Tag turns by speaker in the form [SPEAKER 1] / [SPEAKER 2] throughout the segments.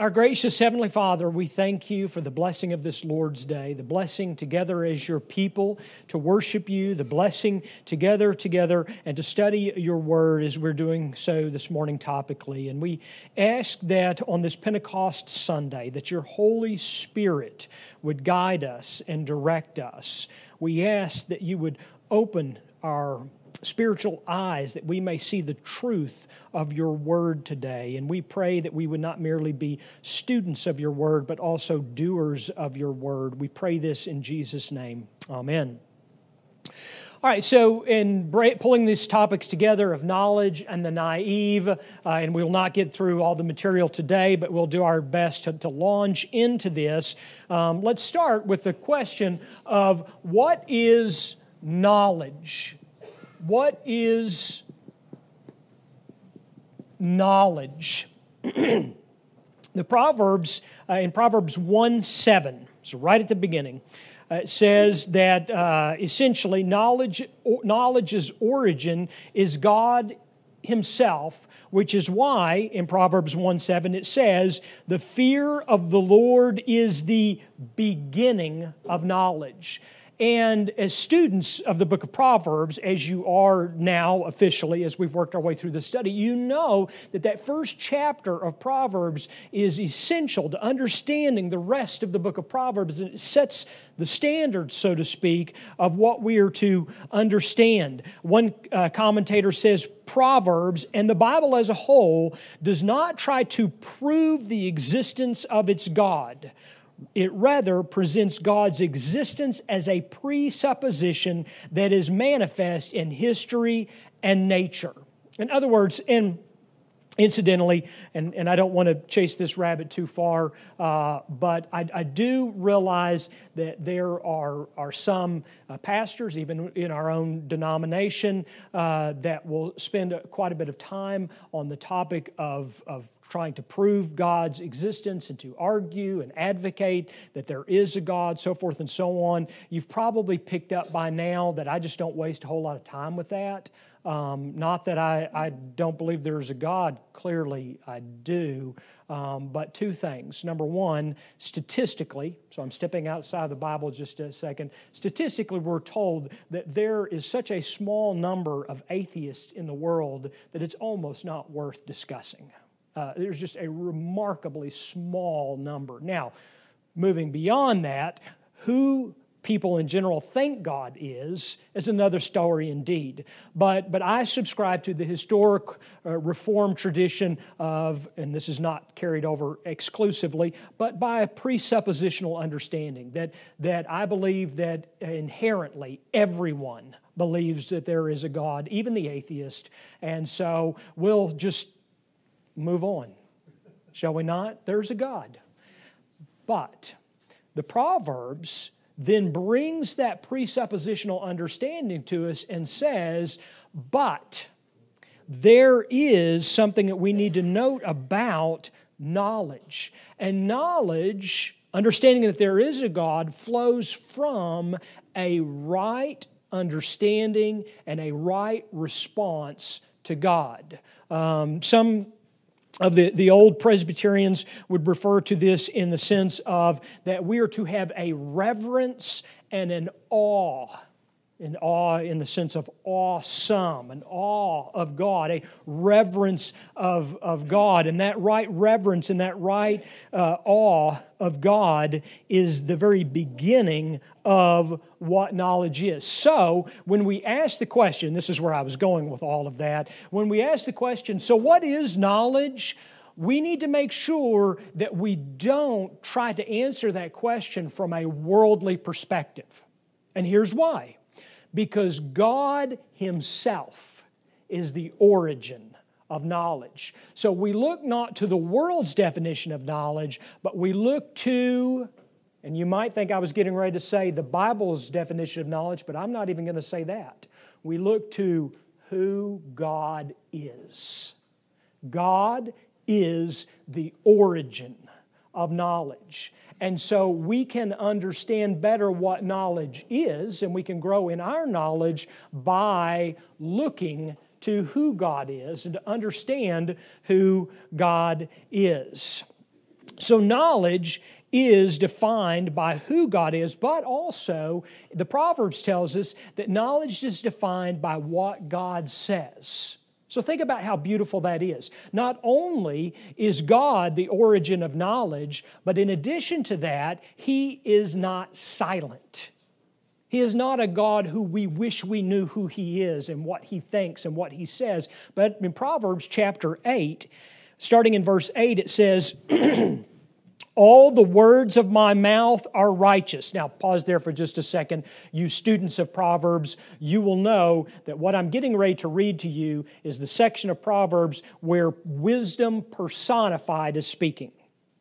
[SPEAKER 1] Our gracious Heavenly Father, we thank you for the blessing of this Lord's Day, the blessing together as your people to worship you, the blessing together, together, and to study your word as we're doing so this morning topically. And we ask that on this Pentecost Sunday, that your Holy Spirit would guide us and direct us. We ask that you would open our spiritual eyes that we may see the truth of your word today. And we pray that we would not merely be students of your word, but also doers of your word. We pray this in Jesus' name. Amen. All right, so in pulling these topics together of knowledge and the naive, uh, and we will not get through all the material today, but we'll do our best to, to launch into this. Um, let's start with the question of what is knowledge? What is knowledge? the Proverbs, uh, in Proverbs 1 7, so right at the beginning, uh, it says that uh, essentially knowledge, knowledge's origin is God Himself, which is why in Proverbs 1 7 it says, The fear of the Lord is the beginning of knowledge. And as students of the book of Proverbs, as you are now officially, as we've worked our way through the study, you know that that first chapter of Proverbs is essential to understanding the rest of the book of Proverbs. And it sets the standard, so to speak, of what we are to understand. One uh, commentator says Proverbs and the Bible as a whole does not try to prove the existence of its God it rather presents God's existence as a presupposition that is manifest in history and nature. In other words, in Incidentally, and, and I don't want to chase this rabbit too far, uh, but I, I, do realize that there are, are some uh, pastors, even in our own denomination, uh, that will spend quite a bit of time on the topic of, of trying to prove God's existence and to argue and advocate that there is a God, so forth and so on. You've probably picked up by now that I just don't waste a whole lot of time with that. Um, not that I, I don't believe there's a God, clearly I do. Um, but two things. Number one, statistically, so I'm stepping outside the Bible just a second. Statistically, we're told that there is such a small number of atheists in the world that it's almost not worth discussing. Uh, there's just a remarkably small number. Now, moving beyond that, who people in general think God is, is another story indeed. But, but I subscribe to the historic uh, Reformed tradition of, and this is not carried over exclusively, but by a presuppositional understanding that, that I believe that inherently everyone believes that there is a God, even the atheist. And so we'll just move on. Shall we not? There's a God. But the Proverbs then brings that presuppositional understanding to us and says, but there is something that we need to note about knowledge. And knowledge, understanding that there is a God, flows from a right understanding and a right response to God. Um, some of the, the old Presbyterians would refer to this in the sense of that we are to have a reverence and an awe an awe in the sense of awesome, an awe of God, a reverence of, of God. And that right reverence and that right uh, awe of God is the very beginning of what knowledge is. So, when we ask the question, this is where I was going with all of that. When we ask the question, so what is knowledge? We need to make sure that we don't try to answer that question from a worldly perspective. And here's why because God Himself is the origin of knowledge. So we look not to the world's definition of knowledge, but we look to, and you might think I was getting ready to say the Bible's definition of knowledge, but I'm not even going to say that. We look to who God is. God is the origin of knowledge. And so we can understand better what knowledge is, and we can grow in our knowledge by looking to who God is and to understand who God is. So, knowledge is defined by who God is, but also the Proverbs tells us that knowledge is defined by what God says. So think about how beautiful that is. Not only is God the origin of knowledge, but in addition to that, He is not silent. He is not a God who we wish we knew who He is and what He thinks and what He says. But in Proverbs chapter 8, starting in verse 8, it says, All the words of my mouth are righteous. Now, pause there for just a second. You students of Proverbs, you will know that what I'm getting ready to read to you is the section of Proverbs where wisdom personified is speaking,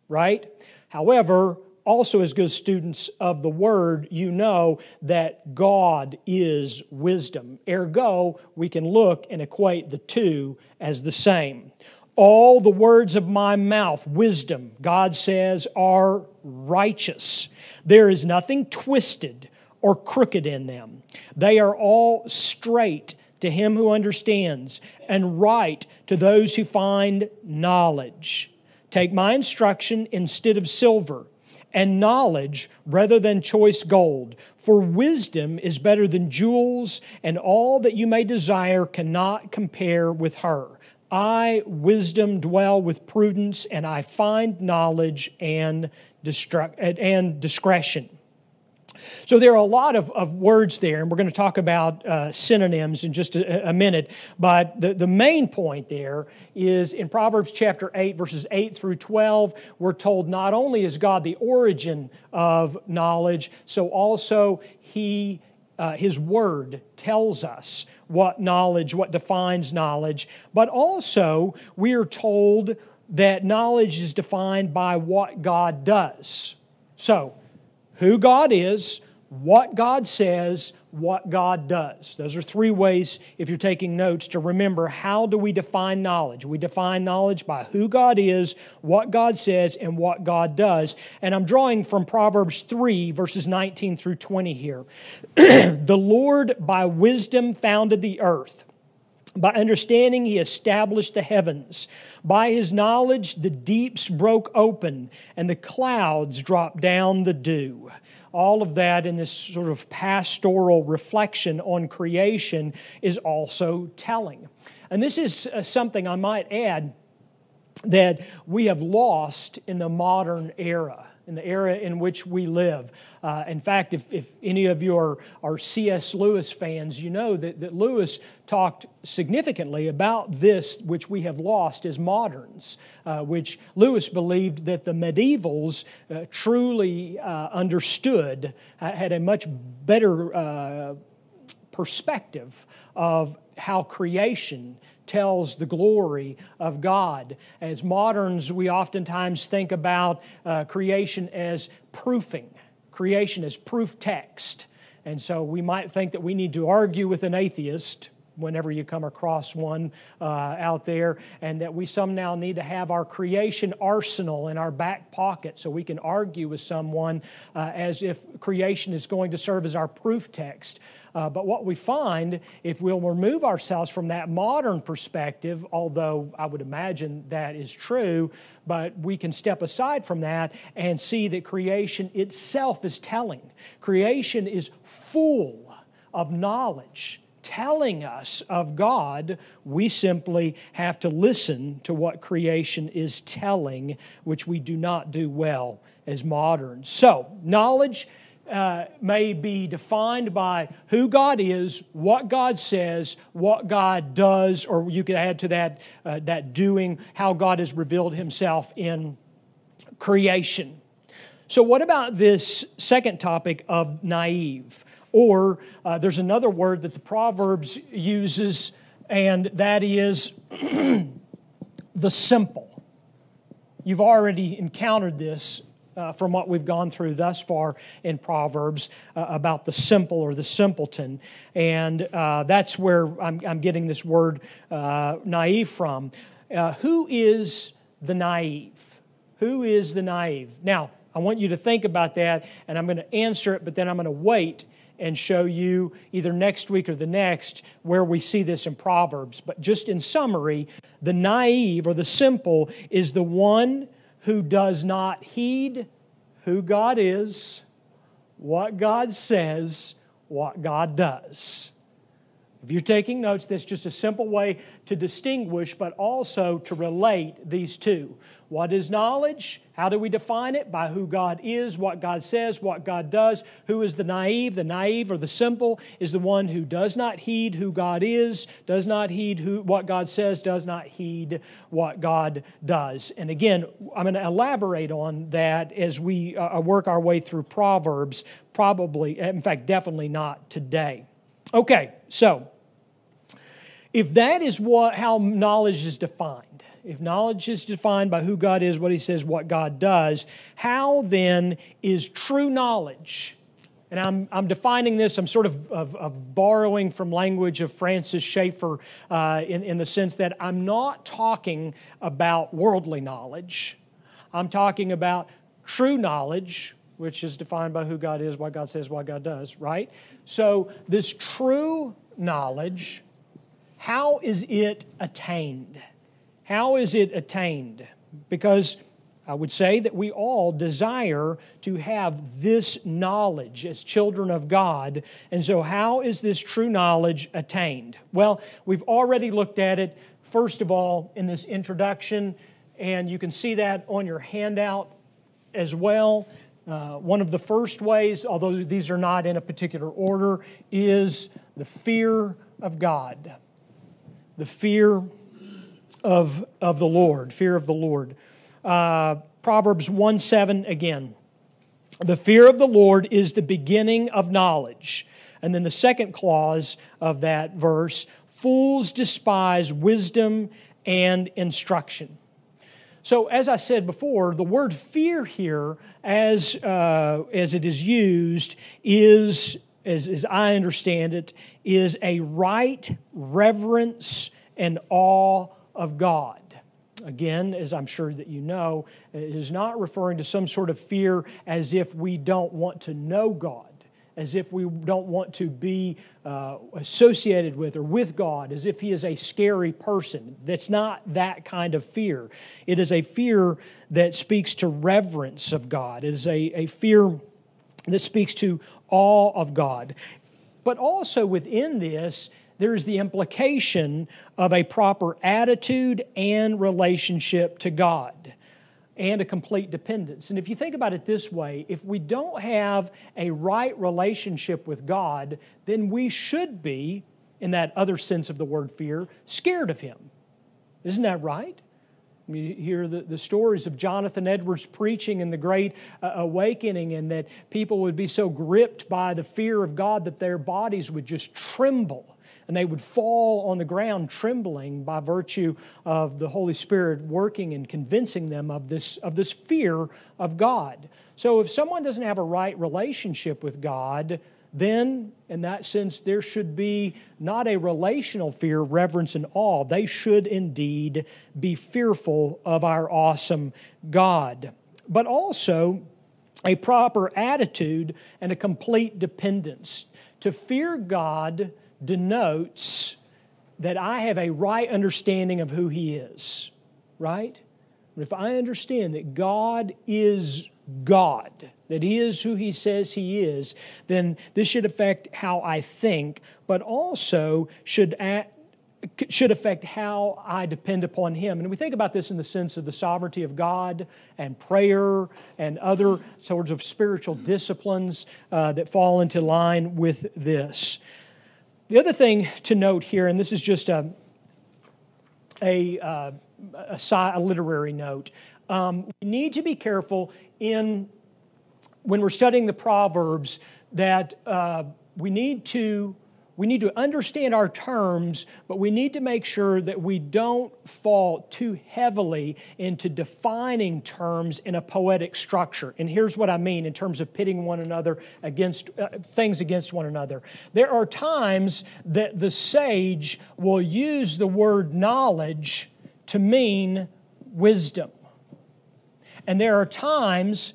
[SPEAKER 1] right? However, also, as good students of the Word, you know that God is wisdom. Ergo, we can look and equate the two as the same. All the words of my mouth, wisdom, God says, are righteous. There is nothing twisted or crooked in them. They are all straight to him who understands, and right to those who find knowledge. Take my instruction instead of silver, and knowledge rather than choice gold. For wisdom is better than jewels, and all that you may desire cannot compare with her. I, wisdom, dwell with prudence, and I find knowledge and, and discretion. So there are a lot of, of words there, and we're going to talk about uh, synonyms in just a, a, minute. But the, the main point there is in Proverbs chapter 8, verses 8 through 12, we're told not only is God the origin of knowledge, so also He, uh, His Word tells us what knowledge, what defines knowledge, but also we are told that knowledge is defined by what God does. So, who God is, what God says, what God does. Those are three ways, if you're taking notes, to remember how do we define knowledge. We define knowledge by who God is, what God says, and what God does. And I'm drawing from Proverbs 3, verses 19 through 20 here. the Lord by wisdom founded the earth. By understanding, he established the heavens. By his knowledge, the deeps broke open, and the clouds dropped down the dew all of that in this sort of pastoral reflection on creation is also telling. And this is uh, something I might add that we have lost in the modern era in the era in which we live. Uh, in fact, if, if any of you are, are C.S. Lewis fans, you know that, that Lewis talked significantly about this which we have lost as moderns, uh, which Lewis believed that the medievals uh, truly uh, understood, uh, had a much better uh, perspective of how creation tells the glory of God. As moderns, we oftentimes think about uh, creation as proofing, creation as proof text. And so we might think that we need to argue with an atheist whenever you come across one uh, out there, and that we somehow need to have our creation arsenal in our back pocket so we can argue with someone uh, as if creation is going to serve as our proof text. Uh, but what we find, if we'll remove ourselves from that modern perspective, although I would imagine that is true, but we can step aside from that and see that creation itself is telling. Creation is full of knowledge telling us of God, we simply have to listen to what creation is telling, which we do not do well as moderns. So, knowledge uh, may be defined by who God is, what God says, what God does, or you could add to that uh, that doing, how God has revealed Himself in creation. So, what about this second topic of naive? Or uh, there's another word that the Proverbs uses, and that is the simple. You've already encountered this uh, from what we've gone through thus far in Proverbs uh, about the simple or the simpleton. And uh, that's where I'm, I'm, getting this word uh, naive from. Uh, who is the naive? Who is the naive? Now, I want you to think about that, and I'm going to answer it, but then I'm going to wait and show you either next week or the next where we see this in Proverbs. But just in summary, the naive or the simple is the one who does not heed who God is, what God says, what God does. If you're taking notes, that's just a simple way to distinguish, but also to relate these two. What is knowledge? How do we define it? By who God is, what God says, what God does. Who is the naive? The naive or the simple is the one who does not heed who God is, does not heed who, what God says, does not heed what God does. And again, I'm going to elaborate on that as we uh, work our way through Proverbs, probably, in fact, definitely not today. Okay, so if that is what how knowledge is defined, if knowledge is defined by who God is, what He says, what God does, how then is true knowledge? And I'm, I'm defining this, I'm sort of, of, of borrowing from language of Francis Schaeffer uh, in, in the sense that I'm not talking about worldly knowledge. I'm talking about true knowledge, which is defined by who God is, what God says, what God does, right? So, this true knowledge, how is it attained? How is it attained? Because I would say that we all desire to have this knowledge as children of God. And so, how is this true knowledge attained? Well, we've already looked at it, first of all, in this introduction, and you can see that on your handout as well. Uh, one of the first ways, although these are not in a particular order, is the fear of God. The fear of, of the Lord, fear of the Lord. Uh, Proverbs 1 7 again. The fear of the Lord is the beginning of knowledge. And then the second clause of that verse fools despise wisdom and instruction. So, as I said before, the word fear here, as, uh, as it is used, is, as, as I understand it, is a right reverence and awe of God. Again, as I'm sure that you know, it is not referring to some sort of fear as if we don't want to know God, as if we don't want to be uh, associated with or with God, as if He is a scary person. That's not that kind of fear. It is a fear that speaks to reverence of God, it is a, a fear that speaks to awe of God. But also within this, there's the implication of a proper attitude and relationship to God and a complete dependence. And if you think about it this way, if we don't have a right relationship with God, then we should be, in that other sense of the word fear, scared of Him. Isn't that right? You hear the, the stories of Jonathan Edwards preaching in the Great uh, Awakening, and that people would be so gripped by the fear of God that their bodies would just tremble and they would fall on the ground trembling by virtue of the Holy Spirit working and convincing them of this, of this fear of God. So if someone doesn't have a right relationship with God, then in that sense, there should be not a relational fear, reverence, and awe. They should indeed be fearful of our awesome God. But also, a proper attitude and a complete dependence. To fear God denotes that I have a right understanding of who He is, right? If I understand that God is God, that He is who He says He is, then this should affect how I think, but also should act, should affect how I depend upon Him. And we think about this in the sense of the sovereignty of God and prayer and other sorts of spiritual disciplines uh, that fall into line with this. The other thing to note here, and this is just a, a, uh, a, a literary note, um, we need to be careful in when we're studying the Proverbs that uh, we need to we need to understand our terms, but we need to make sure that we don't fall too heavily into defining terms in a poetic structure. And here's what I mean in terms of pitting one another against uh, things against one another. There are times that the sage will use the word knowledge to mean wisdom. And there are times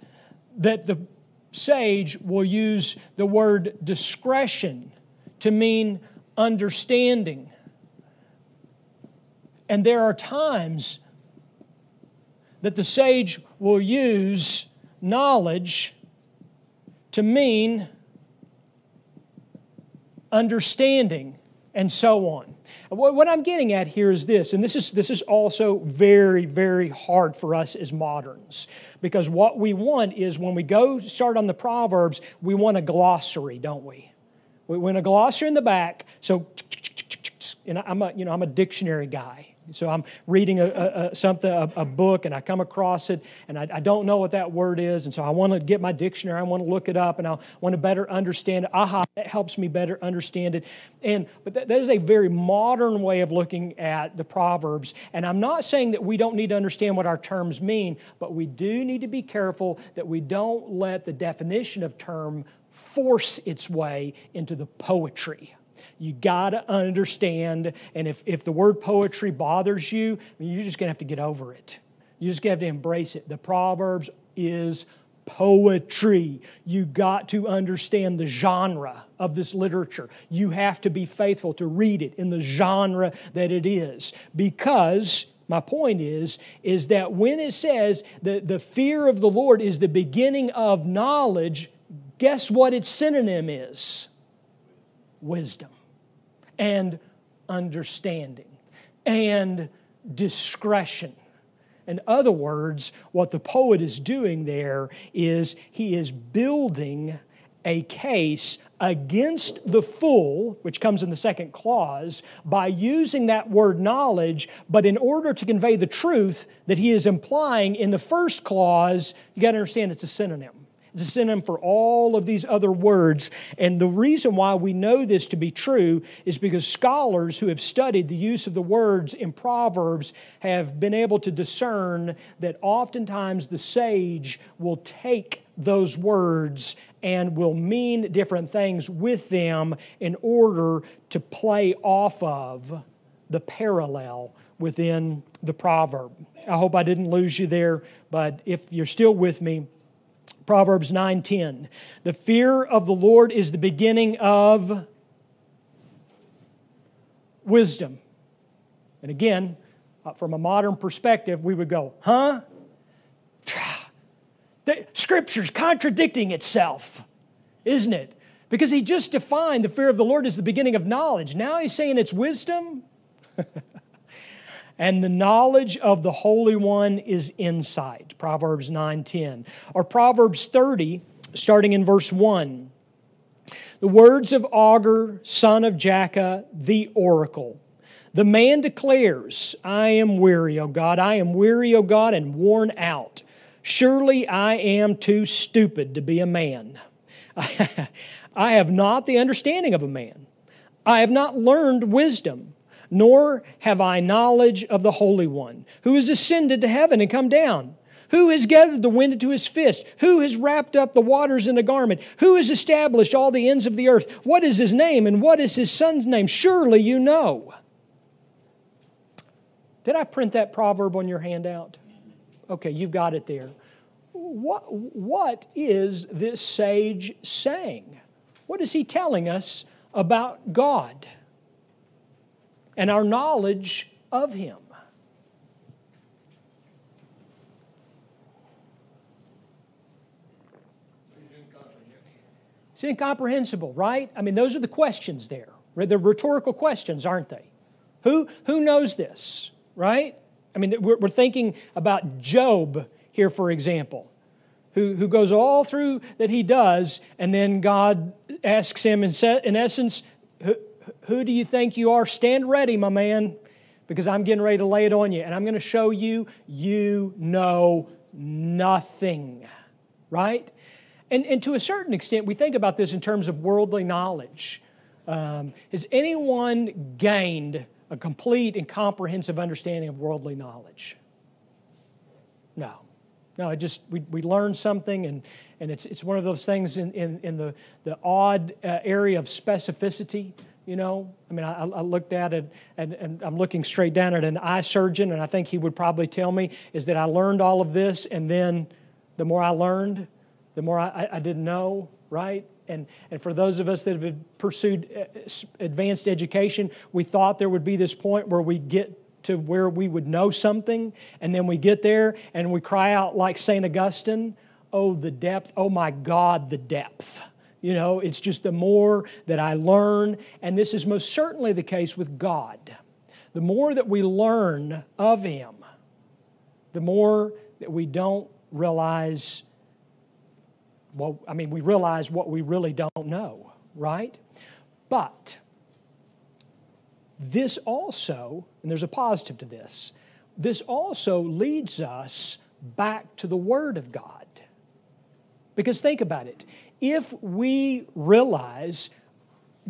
[SPEAKER 1] that the sage will use the word discretion to mean understanding. And there are times that the sage will use knowledge to mean understanding and so on. What I'm getting at here is this, and this is, this is also very, very hard for us as moderns, because what we want is when we go start on the Proverbs, we want a glossary, don't we? We want a glossary in the back, so, and I'm a, you know, I'm a dictionary guy. So I'm reading a, a, a something, a, a, book, and I come across it, and I, I, don't know what that word is, and so I want to get my dictionary. I want to look it up, and I want to better understand it. Aha, that helps me better understand it. And but that, that is a very modern way of looking at the proverbs. And I'm not saying that we don't need to understand what our terms mean, but we do need to be careful that we don't let the definition of term force its way into the poetry you got to understand. And if, if the word poetry bothers you, you're just going to have to get over it. You just have to embrace it. The Proverbs is poetry. You got to understand the genre of this literature. You have to be faithful to read it in the genre that it is. Because my point is, is that when it says that the fear of the Lord is the beginning of knowledge, guess what its synonym is? Wisdom and understanding and discretion. In other words, what the poet is doing there is he is building a case against the fool, which comes in the second clause, by using that word knowledge, but in order to convey the truth that he is implying in the first clause, you got to understand it's a synonym. A synonym for all of these other words. And the reason why we know this to be true is because scholars who have studied the use of the words in Proverbs have been able to discern that oftentimes the sage will take those words and will mean different things with them in order to play off of the parallel within the proverb. I hope I didn't lose you there, but if you're still with me, Proverbs 9:10. The fear of the Lord is the beginning of wisdom. And again, uh, from a modern perspective, we would go, huh? The scripture's contradicting itself, isn't it? Because he just defined the fear of the Lord as the beginning of knowledge. Now he's saying it's wisdom. and the knowledge of the Holy One is insight. Proverbs 9:10. Or Proverbs 30, starting in verse 1. The words of Agur, son of Jakeh, the oracle. The man declares, I am weary, O God, I am weary, O God, and worn out. Surely I am too stupid to be a man. I have not the understanding of a man. I have not learned wisdom nor have I knowledge of the Holy One, who has ascended to heaven and come down. Who has gathered the wind into his fist? Who has wrapped up the waters in a garment? Who has established all the ends of the earth? What is his name and what is his son's name? Surely you know. Did I print that proverb on your handout? Okay, you've got it there. What, what is this sage saying? What is he telling us about God? And our knowledge of Him. It's incomprehensible, right? I mean, those are the questions there. They're rhetorical questions, aren't they? Who, who knows this, right? I mean, we're, we're thinking about Job here, for example, who, who goes all through that he does, and then God asks him, in, in essence, who do you think you are? Stand ready, my man, because I'm getting ready to lay it on you. And I'm going to show you, you know nothing. Right? And, and to a certain extent, we think about this in terms of worldly knowledge. Um, has anyone gained a complete and comprehensive understanding of worldly knowledge? No. No, I just, we, we learn something, and, and it's, it's one of those things in, in, in the, the odd uh, area of specificity you know, I mean, I, I looked at it and, and, I'm looking straight down at an eye surgeon, and I think he would probably tell me is that I learned all of this, and then the more I learned, the more I, I didn't know, right? And, and for those of us that have pursued uh, advanced education, we thought there would be this point where we get to where we would know something, and then we get there and we cry out like St. Augustine, Oh, the depth, oh my God, the depth. You know, it's just the more that I learn, and this is most certainly the case with God. The more that we learn of Him, the more that we don't realize, well, I mean, we realize what we really don't know, right? But this also, and there's a positive to this, this also leads us back to the Word of God. Because think about it. If we realize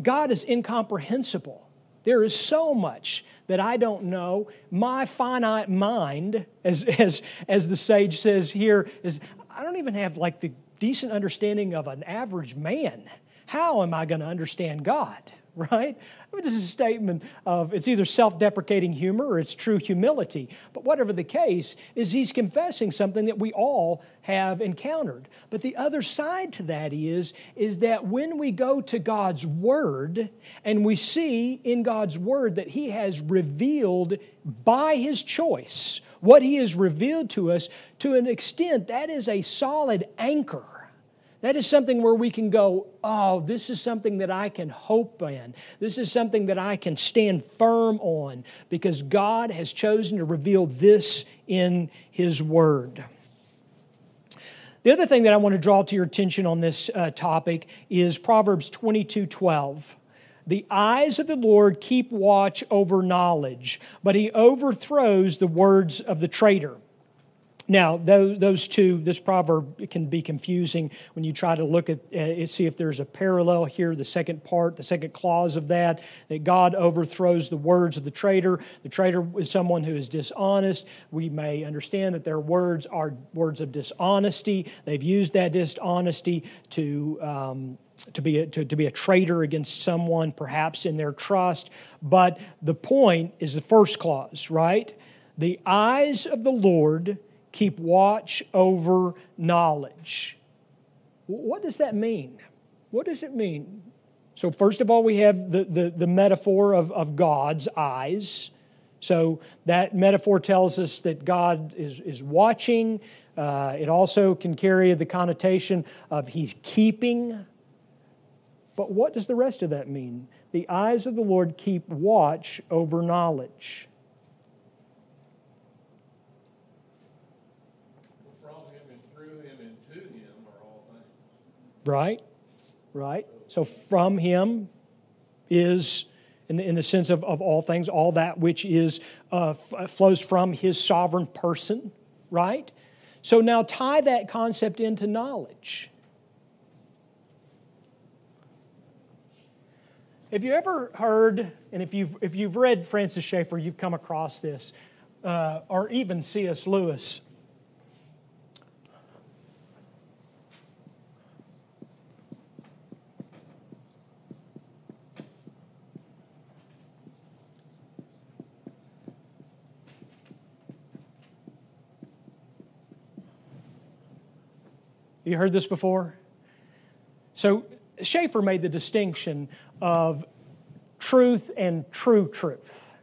[SPEAKER 1] God is incomprehensible, there is so much that I don't know. My finite mind, as, as, as the sage says here, is I don't even have like the decent understanding of an average man. How am I going to understand God? Right? I mean, this is a statement of it's either self deprecating humor or it's true humility. But whatever the case, is he's confessing something that we all have encountered. But the other side to that is, is that when we go to God's Word and we see in God's Word that He has revealed by His choice what He has revealed to us, to an extent, that is a solid anchor that is something where we can go, oh, this is something that I can hope in. This is something that I can stand firm on because God has chosen to reveal this in His Word. The other thing that I want to draw to your attention on this uh, topic is Proverbs 22 12. The eyes of the Lord keep watch over knowledge, but he overthrows the words of the traitor. Now, those two, this proverb can be confusing when you try to look at uh, see if there's a parallel here. The second part, the second clause of that, that God overthrows the words of the traitor. The traitor is someone who is dishonest. We may understand that their words are words of dishonesty. They've used that dishonesty to um, to be a, to, to be a traitor against someone, perhaps in their trust. But the point is the first clause, right? The eyes of the Lord keep watch over knowledge. What does that mean? What does it mean? So, first of all, we have the, the, the metaphor of, of God's eyes. So, that metaphor tells us that God is, is watching. Uh, it also can carry the connotation of He's keeping. But what does the rest of that mean? The eyes of the Lord keep watch over knowledge. Right? Right? So from him is, in the, in the sense of, of all things, all that which is uh, f- flows from his sovereign person, right? So now tie that concept into knowledge. Have you ever heard, and if you've, if you've read Francis Schaeffer, you've come across this, uh, or even C.S. Lewis, You heard this before? So Schaeffer made the distinction of truth and true truth.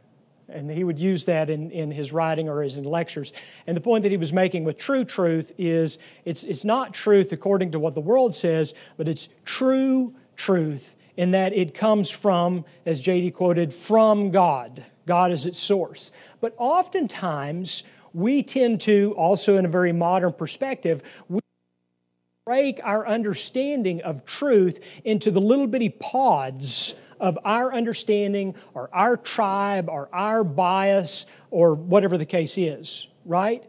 [SPEAKER 1] And he would use that in, in his writing or his in lectures. And the point that he was making with true truth is it's, it's not truth according to what the world says, but it's true truth in that it comes from, as JD quoted, from God. God is its source. But oftentimes, we tend to, also in a very modern perspective, we break our understanding of truth into the little bitty pods of our understanding or our tribe or our bias or whatever the case is, right?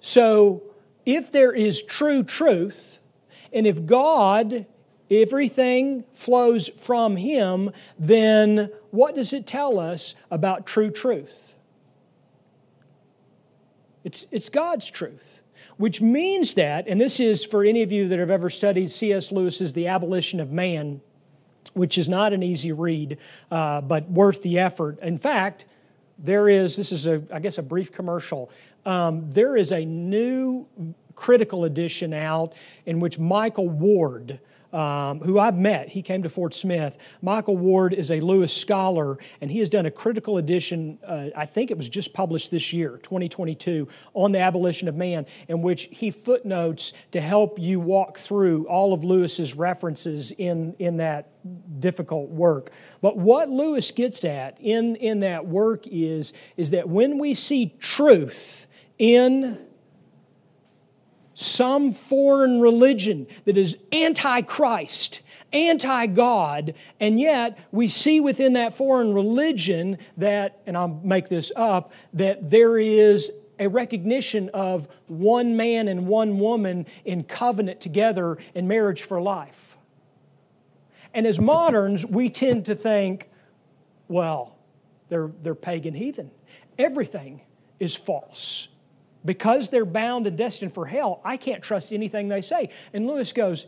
[SPEAKER 1] So, if there is true truth, and if God, everything flows from Him, then what does it tell us about true truth? It's, it's God's truth which means that, and this is for any of you that have ever studied C.S. Lewis's The Abolition of Man, which is not an easy read, uh, but worth the effort. In fact, there is, this is, a, I guess, a brief commercial. Um, there is a new critical edition out in which Michael Ward, um, who I've met. He came to Fort Smith. Michael Ward is a Lewis scholar, and he has done a critical edition, uh, I think it was just published this year, 2022, on the abolition of man, in which he footnotes to help you walk through all of Lewis's references in, in that difficult work. But what Lewis gets at in, in that work is, is that when we see truth in some foreign religion that is anti Christ, anti God, and yet we see within that foreign religion that, and I'll make this up, that there is a recognition of one man and one woman in covenant together in marriage for life. And as moderns, we tend to think, well, they're, they're pagan heathen. Everything is false because they're bound and destined for hell, I can't trust anything they say. And Lewis goes,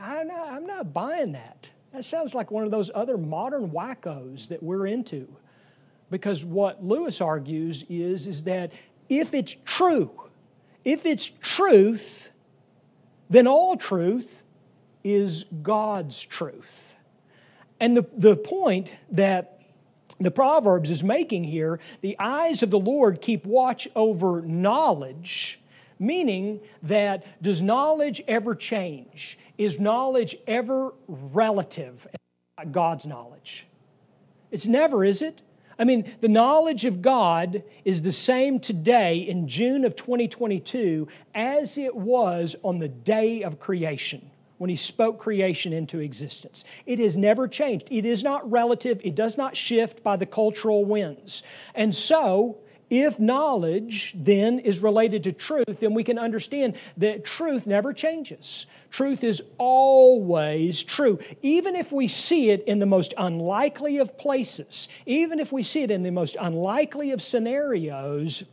[SPEAKER 1] I'm not, I'm not buying that. That sounds like one of those other modern wackos that we're into. Because what Lewis argues is, is that if it's true, if it's truth, then all truth is God's truth. And the, the point that the Proverbs is making here the eyes of the Lord keep watch over knowledge, meaning that does knowledge ever change? Is knowledge ever relative? God's knowledge. It's never, is it? I mean, the knowledge of God is the same today in June of 2022 as it was on the day of creation when he spoke creation into existence. It has never changed. It is not relative, it does not shift by the cultural winds. And so, if knowledge then is related to truth, then we can understand that truth never changes. Truth is always true. Even if we see it in the most unlikely of places, even if we see it in the most unlikely of scenarios,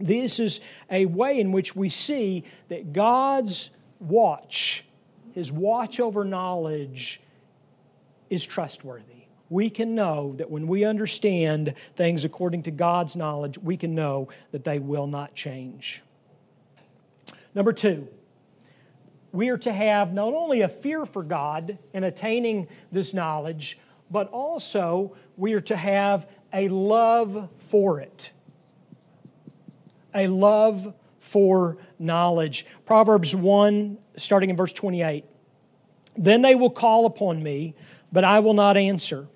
[SPEAKER 1] this is a way in which we see that God's watch his watch over knowledge is trustworthy. We can know that when we understand things according to God's knowledge, we can know that they will not change. Number two, we are to have not only a fear for God in attaining this knowledge, but also we are to have a love for it. A love for knowledge. Proverbs 1, starting in verse 28. Then they will call upon me, but I will not answer.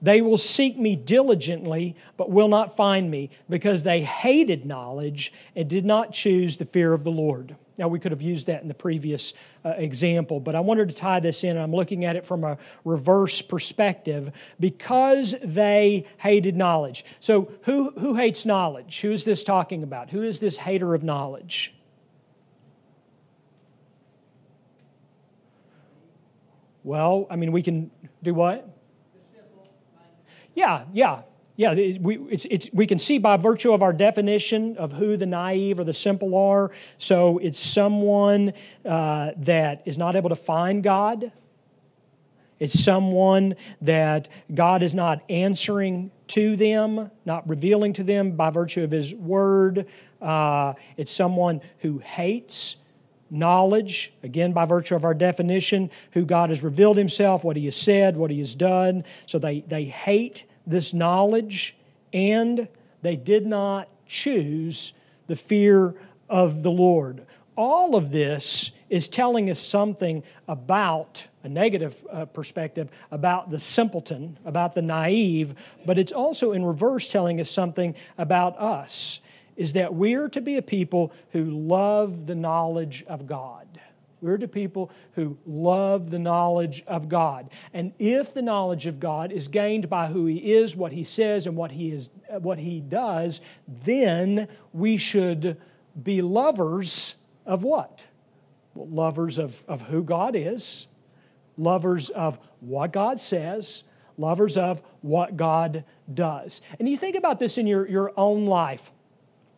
[SPEAKER 1] They will seek me diligently, but will not find me, because they hated knowledge and did not choose the fear of the Lord. Now, we could have used that in the previous uh, example, but I wanted to tie this in. I'm looking at it from a reverse perspective because they hated knowledge. So, who, who hates knowledge? Who is this talking about? Who is this hater of knowledge? Well, I mean, we can do what? Yeah, yeah. Yeah, we, it's, it's, we can see by virtue of our definition of who the naive or the simple are. So it's someone uh, that is not able to find God. It's someone that God is not answering to them, not revealing to them by virtue of His Word. Uh, it's someone who hates knowledge, again, by virtue of our definition, who God has revealed Himself, what He has said, what He has done. So they, they hate this knowledge and they did not choose the fear of the Lord. All of this is telling us something about a negative uh, perspective about the simpleton, about the naive, but it's also in reverse telling us something about us is that we're to be a people who love the knowledge of God. We're to people who love the knowledge of God. And if the knowledge of God is gained by who He is, what He says, and what He, is, what he does, then we should be lovers of what? Well, lovers of, of who God is, lovers of what God says, lovers of what God does. And you think about this in your, your own life.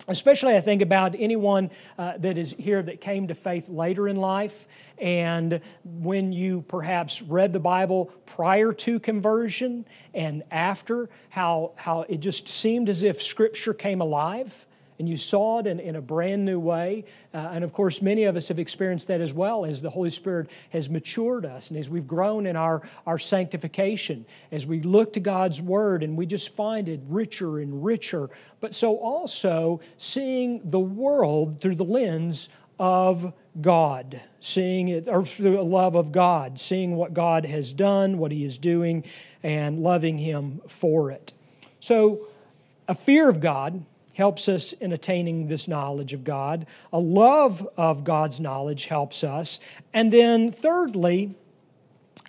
[SPEAKER 1] Especially, I think about anyone uh, that is here that came to faith later in life, and when you perhaps read the Bible prior to conversion and after, how, how it just seemed as if Scripture came alive and you saw it in, in a brand new way. Uh, and of course, many of us have experienced that as well as the Holy Spirit has matured us and as we've grown in our, our sanctification, as we look to God's Word and we just find it richer and richer. But so also seeing the world through the lens of God, seeing it, or through the love of God, seeing what God has done, what He is doing, and loving Him for it. So, a fear of God helps us in attaining this knowledge of God. A love of God's knowledge helps us. And then, thirdly,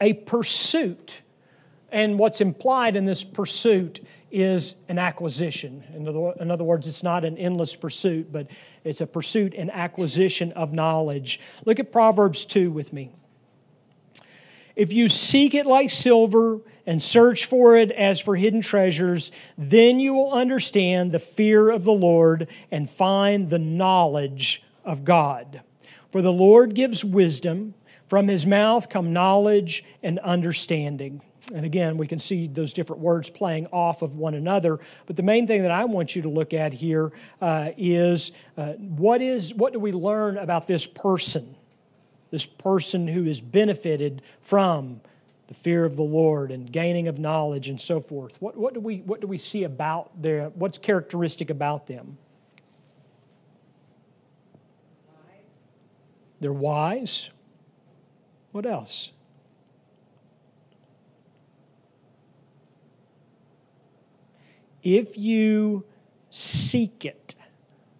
[SPEAKER 1] a pursuit. And what's implied in this pursuit is an acquisition. In other, in other, words, it's not an endless pursuit, but it's a pursuit and acquisition of knowledge. Look at Proverbs 2 with me. If you seek it like silver and search for it as for hidden treasures, then you will understand the fear of the Lord and find the knowledge of God. For the Lord gives wisdom, from his mouth come knowledge and understanding. And again, we can see those different words playing off of one another. But the main thing that I want you to look at here uh, is uh, what is what do we learn about this person? This person who has benefited from the fear of the Lord and gaining of knowledge and so forth. What, what, do, we, what do we see about their, what's characteristic about them? Wise. They're wise. What else? If you seek it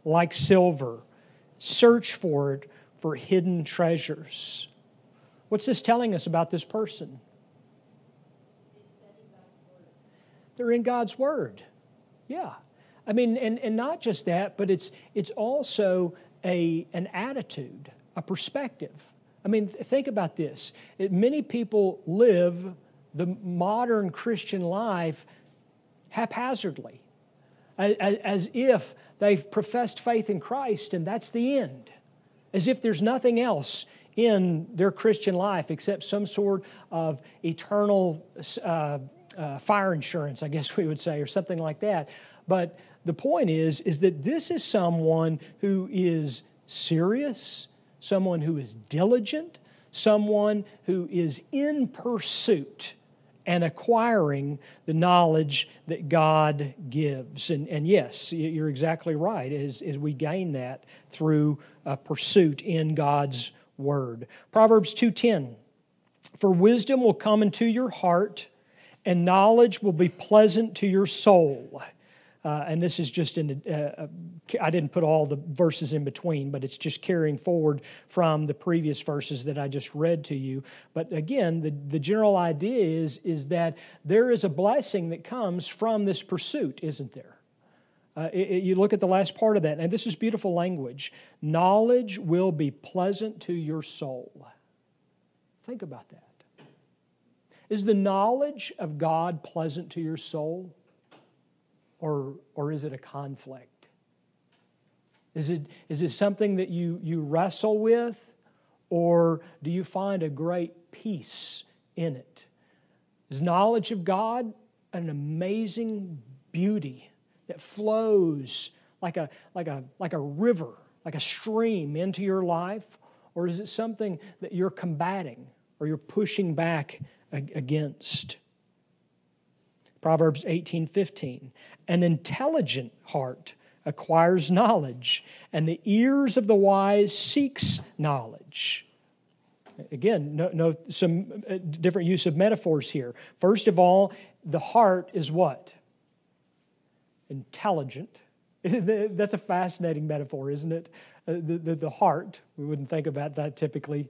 [SPEAKER 1] like silver, search for it for hidden treasures. What's this telling us about this person? They're in God's Word. Yeah. I mean, and, and not just that, but it's, it's also a, an attitude, a perspective. I mean, think about this. It, many people live the modern Christian life haphazardly, as, as if they've professed faith in Christ and that's the end as if there's nothing else in their Christian life except some sort of eternal uh, uh, fire insurance, I guess we would say, or something like that. But the point is, is that this is someone who is serious, someone who is diligent, someone who is in pursuit and acquiring the knowledge that God gives. And, and yes, you're exactly right, as, as we gain that through a pursuit in God's Word. Proverbs 2.10, For wisdom will come into your heart, and knowledge will be pleasant to your soul. Uh, and this is just in, uh, uh, I didn't put all the verses in between, but it's just carrying forward from the previous verses that I just read to you. But again, the, the general idea is, is that there is a blessing that comes from this pursuit, isn't there? Uh, it, you look at the last part of that, and this is beautiful language. Knowledge will be pleasant to your soul. Think about that. Is the knowledge of God pleasant to your soul? Or, or is it a conflict? Is it, is it something that you, you wrestle with, or do you find a great peace in it? Is knowledge of God an amazing beauty that flows like a, like a, like a river, like a stream into your life? Or is it something that you're combating or you're pushing back against? Proverbs 18:15. An intelligent heart acquires knowledge, and the ears of the wise seeks knowledge. Again, no, no, some uh, different use of metaphors here. First of all, the heart is what? Intelligent. That's a fascinating metaphor, isn't it? Uh, the, the, the heart, we wouldn't think about that typically.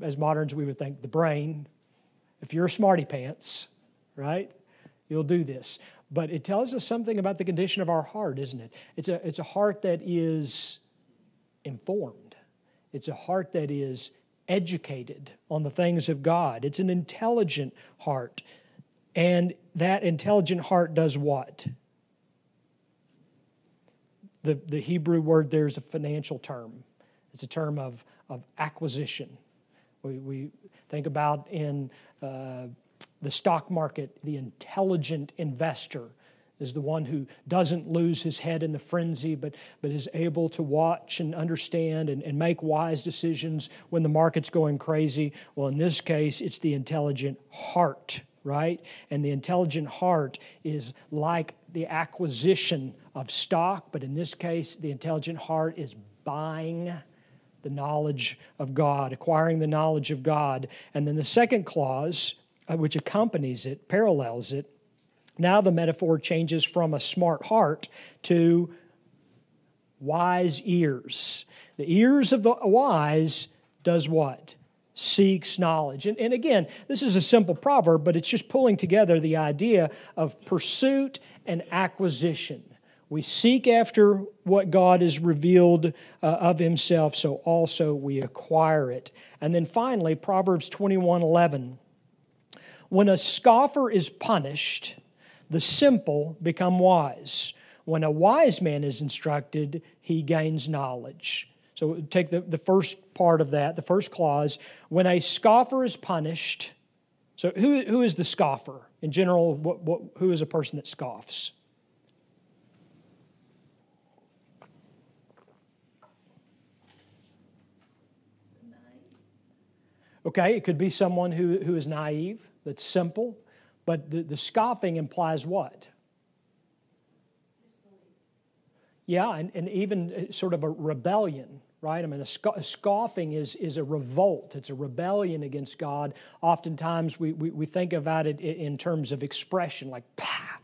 [SPEAKER 1] As moderns, we would think the brain. If you're a smarty pants, right? You'll do this. But it tells us something about the condition of our heart, isn't it? It's a, it's a heart that is informed, it's a heart that is educated on the things of God. It's an intelligent heart. And that intelligent heart does what? The, the Hebrew word there is a financial term. It's a term of, of acquisition. We, we think about in uh, the stock market, the intelligent investor is the one who doesn't lose his head in the frenzy, but, but is able to watch and understand and, and make wise decisions when the market's going crazy. Well, in this case, it's the intelligent heart, right? And the intelligent heart is like the acquisition of stock, but in this case, the intelligent heart is buying the knowledge of God, acquiring the knowledge of God. And then the second clause, which accompanies it, parallels it, now the metaphor changes from a smart heart to wise ears. The ears of the wise does what? Seeks knowledge. And, and again, this is a simple proverb, but it's just pulling together the idea of pursuit and acquisition. We seek after what God has revealed uh, of himself, so also we acquire it. And then finally, Proverbs 21 11. When a scoffer is punished, the simple become wise. When a wise man is instructed, he gains knowledge. So take the, the first part of that, the first clause. When a scoffer is punished, so who, who is the scoffer? In general, what, what, who is a person that scoffs? Okay, it could be someone who, who is naive, that's simple, but the, the scoffing implies what? Yeah, and, and even uh, sort of a rebellion, right? I mean, a, sc- a, scoffing is, is a revolt, it's a rebellion against God. Oftentimes we, we, we think about it in terms of expression, like, pah,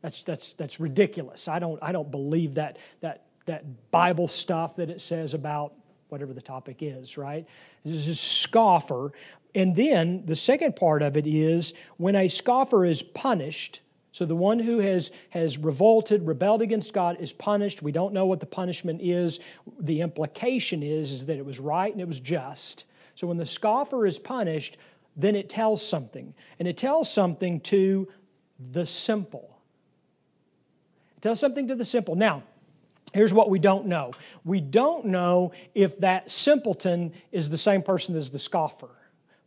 [SPEAKER 1] that's, that's, that's ridiculous. I don't, I don't believe that, that, that Bible stuff that it says about whatever the topic is, right? This is a scoffer. And then the second part of it is when a scoffer is punished, so the one who has, has revolted, rebelled against God is punished. We don't know what the punishment is. The implication is, is that it was right and it was just. So when the scoffer is punished, then it tells something. And it tells something to the simple. It tells something to the simple. Now, Here's what we don't know. We don't know if that simpleton is the same person as the scoffer.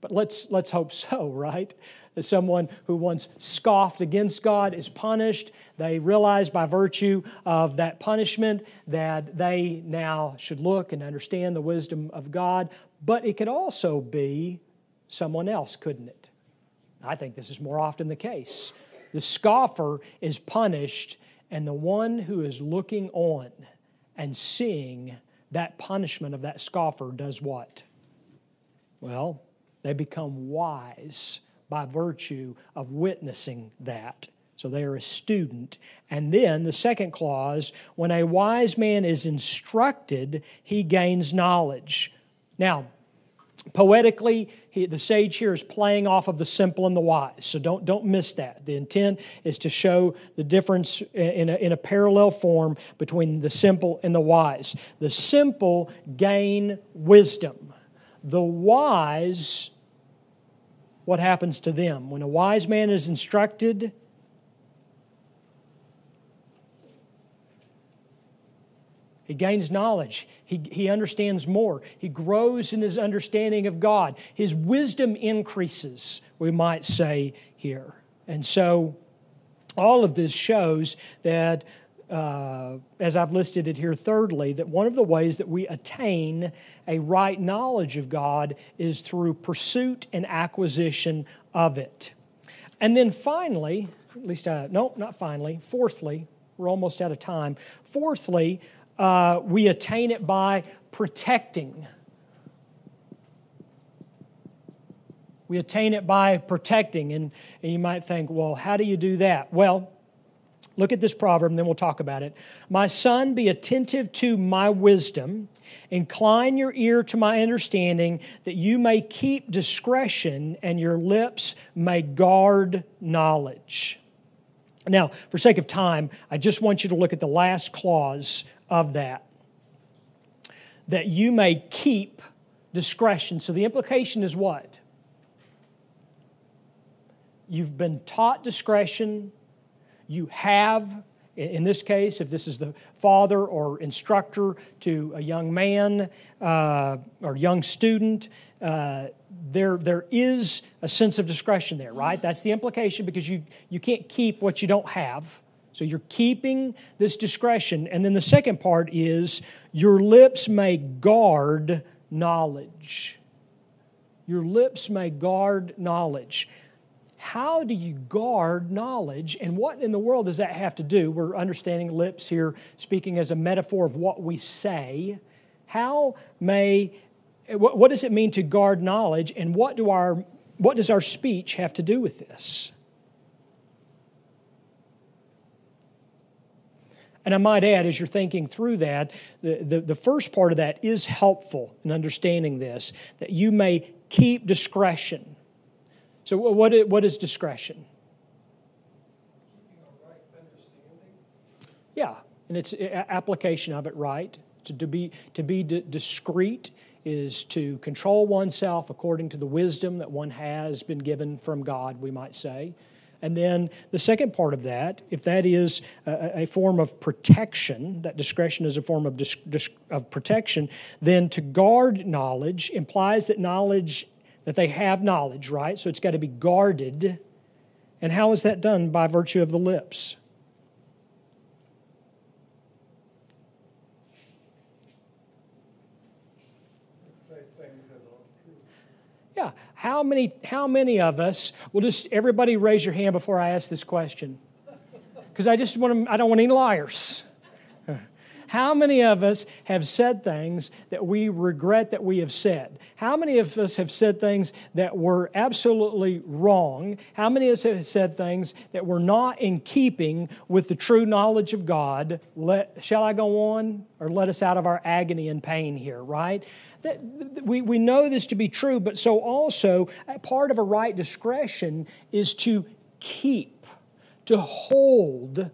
[SPEAKER 1] But let's, let's hope so, right? That someone who once scoffed against God is punished. They realize by virtue of that punishment that they now should look and understand the wisdom of God. But it could also be someone else, couldn't it? I think this is more often the case. The scoffer is punished and the one who is looking on and seeing that punishment of that scoffer does what? Well, they become wise by virtue of witnessing that. So they are a student. And then the second clause when a wise man is instructed, he gains knowledge. Now, Poetically, he, the sage here is playing off of the simple and the wise. So don't, don't miss that. The intent is to show the difference in a, in a parallel form between the simple and the wise. The simple gain wisdom, the wise, what happens to them? When a wise man is instructed, He gains knowledge. He, he understands more. He grows in his understanding of God. His wisdom increases, we might say here. And so, all of this shows that, uh, as I've listed it here, thirdly, that one of the ways that we attain a right knowledge of God is through pursuit and acquisition of it. And then finally, at least, uh, no, not finally, fourthly, we're almost out of time. Fourthly, uh, we attain it by protecting. We attain it by protecting. And, and you might think, well, how do you do that? Well, look at this proverb and then we'll talk about it. My son, be attentive to my wisdom, incline your ear to my understanding, that you may keep discretion and your lips may guard knowledge. Now, for sake of time, I just want you to look at the last clause of that. That you may keep discretion. So the implication is what? You've been taught discretion. You have, in this case, if this is the father or instructor to a young man uh, or young student, uh, there, there is a sense of discretion there, right? That's the implication because you, you can't keep what you don't have. So you're keeping this discretion. And then the second part is your lips may guard knowledge. Your lips may guard knowledge. How do you guard knowledge, and what in the world does that have to do? We're understanding lips here, speaking as a metaphor of what we say. How may, what does it mean to guard knowledge, and what, do our, what does our speech have to do with this? And I might add, as you're thinking through that, the, the, the, first part of that is helpful in understanding this, that you may keep discretion. So, what is, what is discretion? Yeah, and it's application of it right. To, to be, to be discreet is to control oneself according to the wisdom that one has been given from God, we might say. And then the second part of that, if that is a, a form of protection, that discretion is a form of, of protection, then to guard knowledge implies that knowledge, that they have knowledge, right? So it's got to be guarded. And how is that done? By virtue of the lips. Yeah. How many, how many of us, will just everybody raise your hand before I ask this question? Because I just want to, I don't want any liars. How many of us have said things that we regret that we have said? How many of us have said things that were absolutely wrong? How many of us have said things that were not in keeping with the true knowledge of God? Let, shall I go on or let us out of our agony and pain here, right? We, we know this to be true, but so also part of a right discretion is to keep, to hold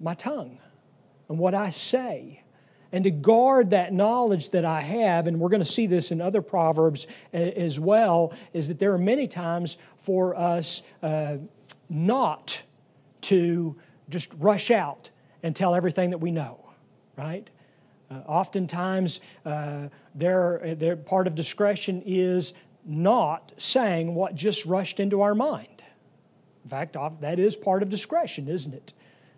[SPEAKER 1] my tongue and what I say and to guard that knowledge that I have, and we're going to see this in other Proverbs as well, is that there are many times for us uh, not to just rush out and tell everything that we know, right? Uh, oftentimes, uh, their, their part of discretion is not saying what just rushed into our mind. In fact, that is part of discretion, isn't it?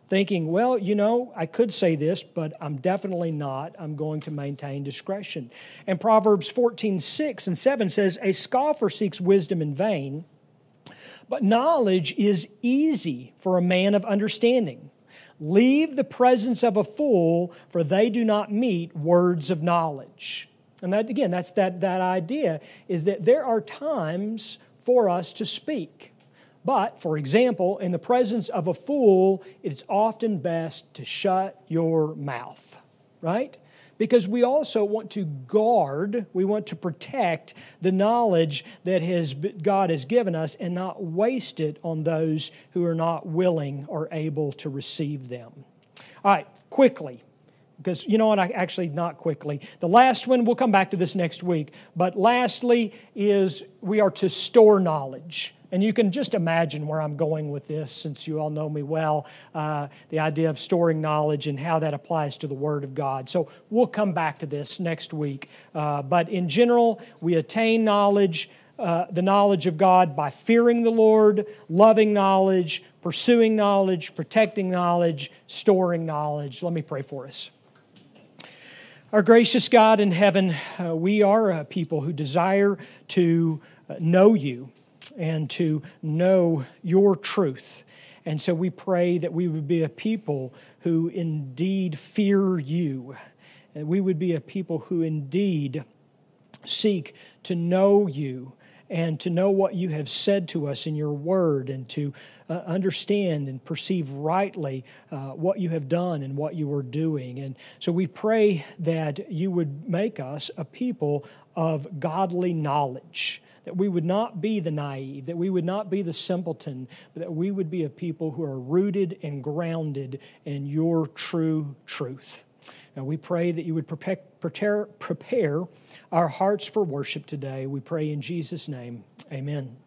[SPEAKER 1] Thinking, well, you know, I could say this, but I'm definitely not. I'm going to maintain discretion. And Proverbs 14, 6 and 7 says, A scoffer seeks wisdom in vain, but knowledge is easy for a man of understanding. Leave the presence of a fool, for they do not meet words of knowledge. And that, again, that's that, that idea is that there are times for us to speak. But, for example, in the presence of a fool, it's often best to shut your mouth, right? Because we also want to guard, we want to protect the knowledge that has, God has given us and not waste it on those who are not willing or able to receive them. All right, quickly because you know what I actually not quickly the last one we'll come back to this next week but lastly is we are to store knowledge and you can just imagine where I'm going with this since you all know me well uh, the idea of storing knowledge and how that applies to the Word of God. So we'll come back to this next week. Uh, but in general, we attain knowledge. Uh, the knowledge of God by fearing the Lord, loving knowledge, pursuing knowledge, protecting knowledge, storing knowledge. Let me pray for us. Our gracious God in heaven, uh, we are a people who desire to uh, know you and to know your truth. And so we pray that we would be a people who indeed fear you, and we would be a people who indeed seek to know you and to know what you have said to us in your word and to uh, understand and perceive rightly uh, what you have done and what you are doing. And so we pray that you would make us a people of godly knowledge that we would not be the naive, that we would not be the simpleton, but that we would be a people who are rooted and grounded in your true truth. And we pray that you would prepare, prepare our hearts for worship today. We pray in Jesus' name. Amen.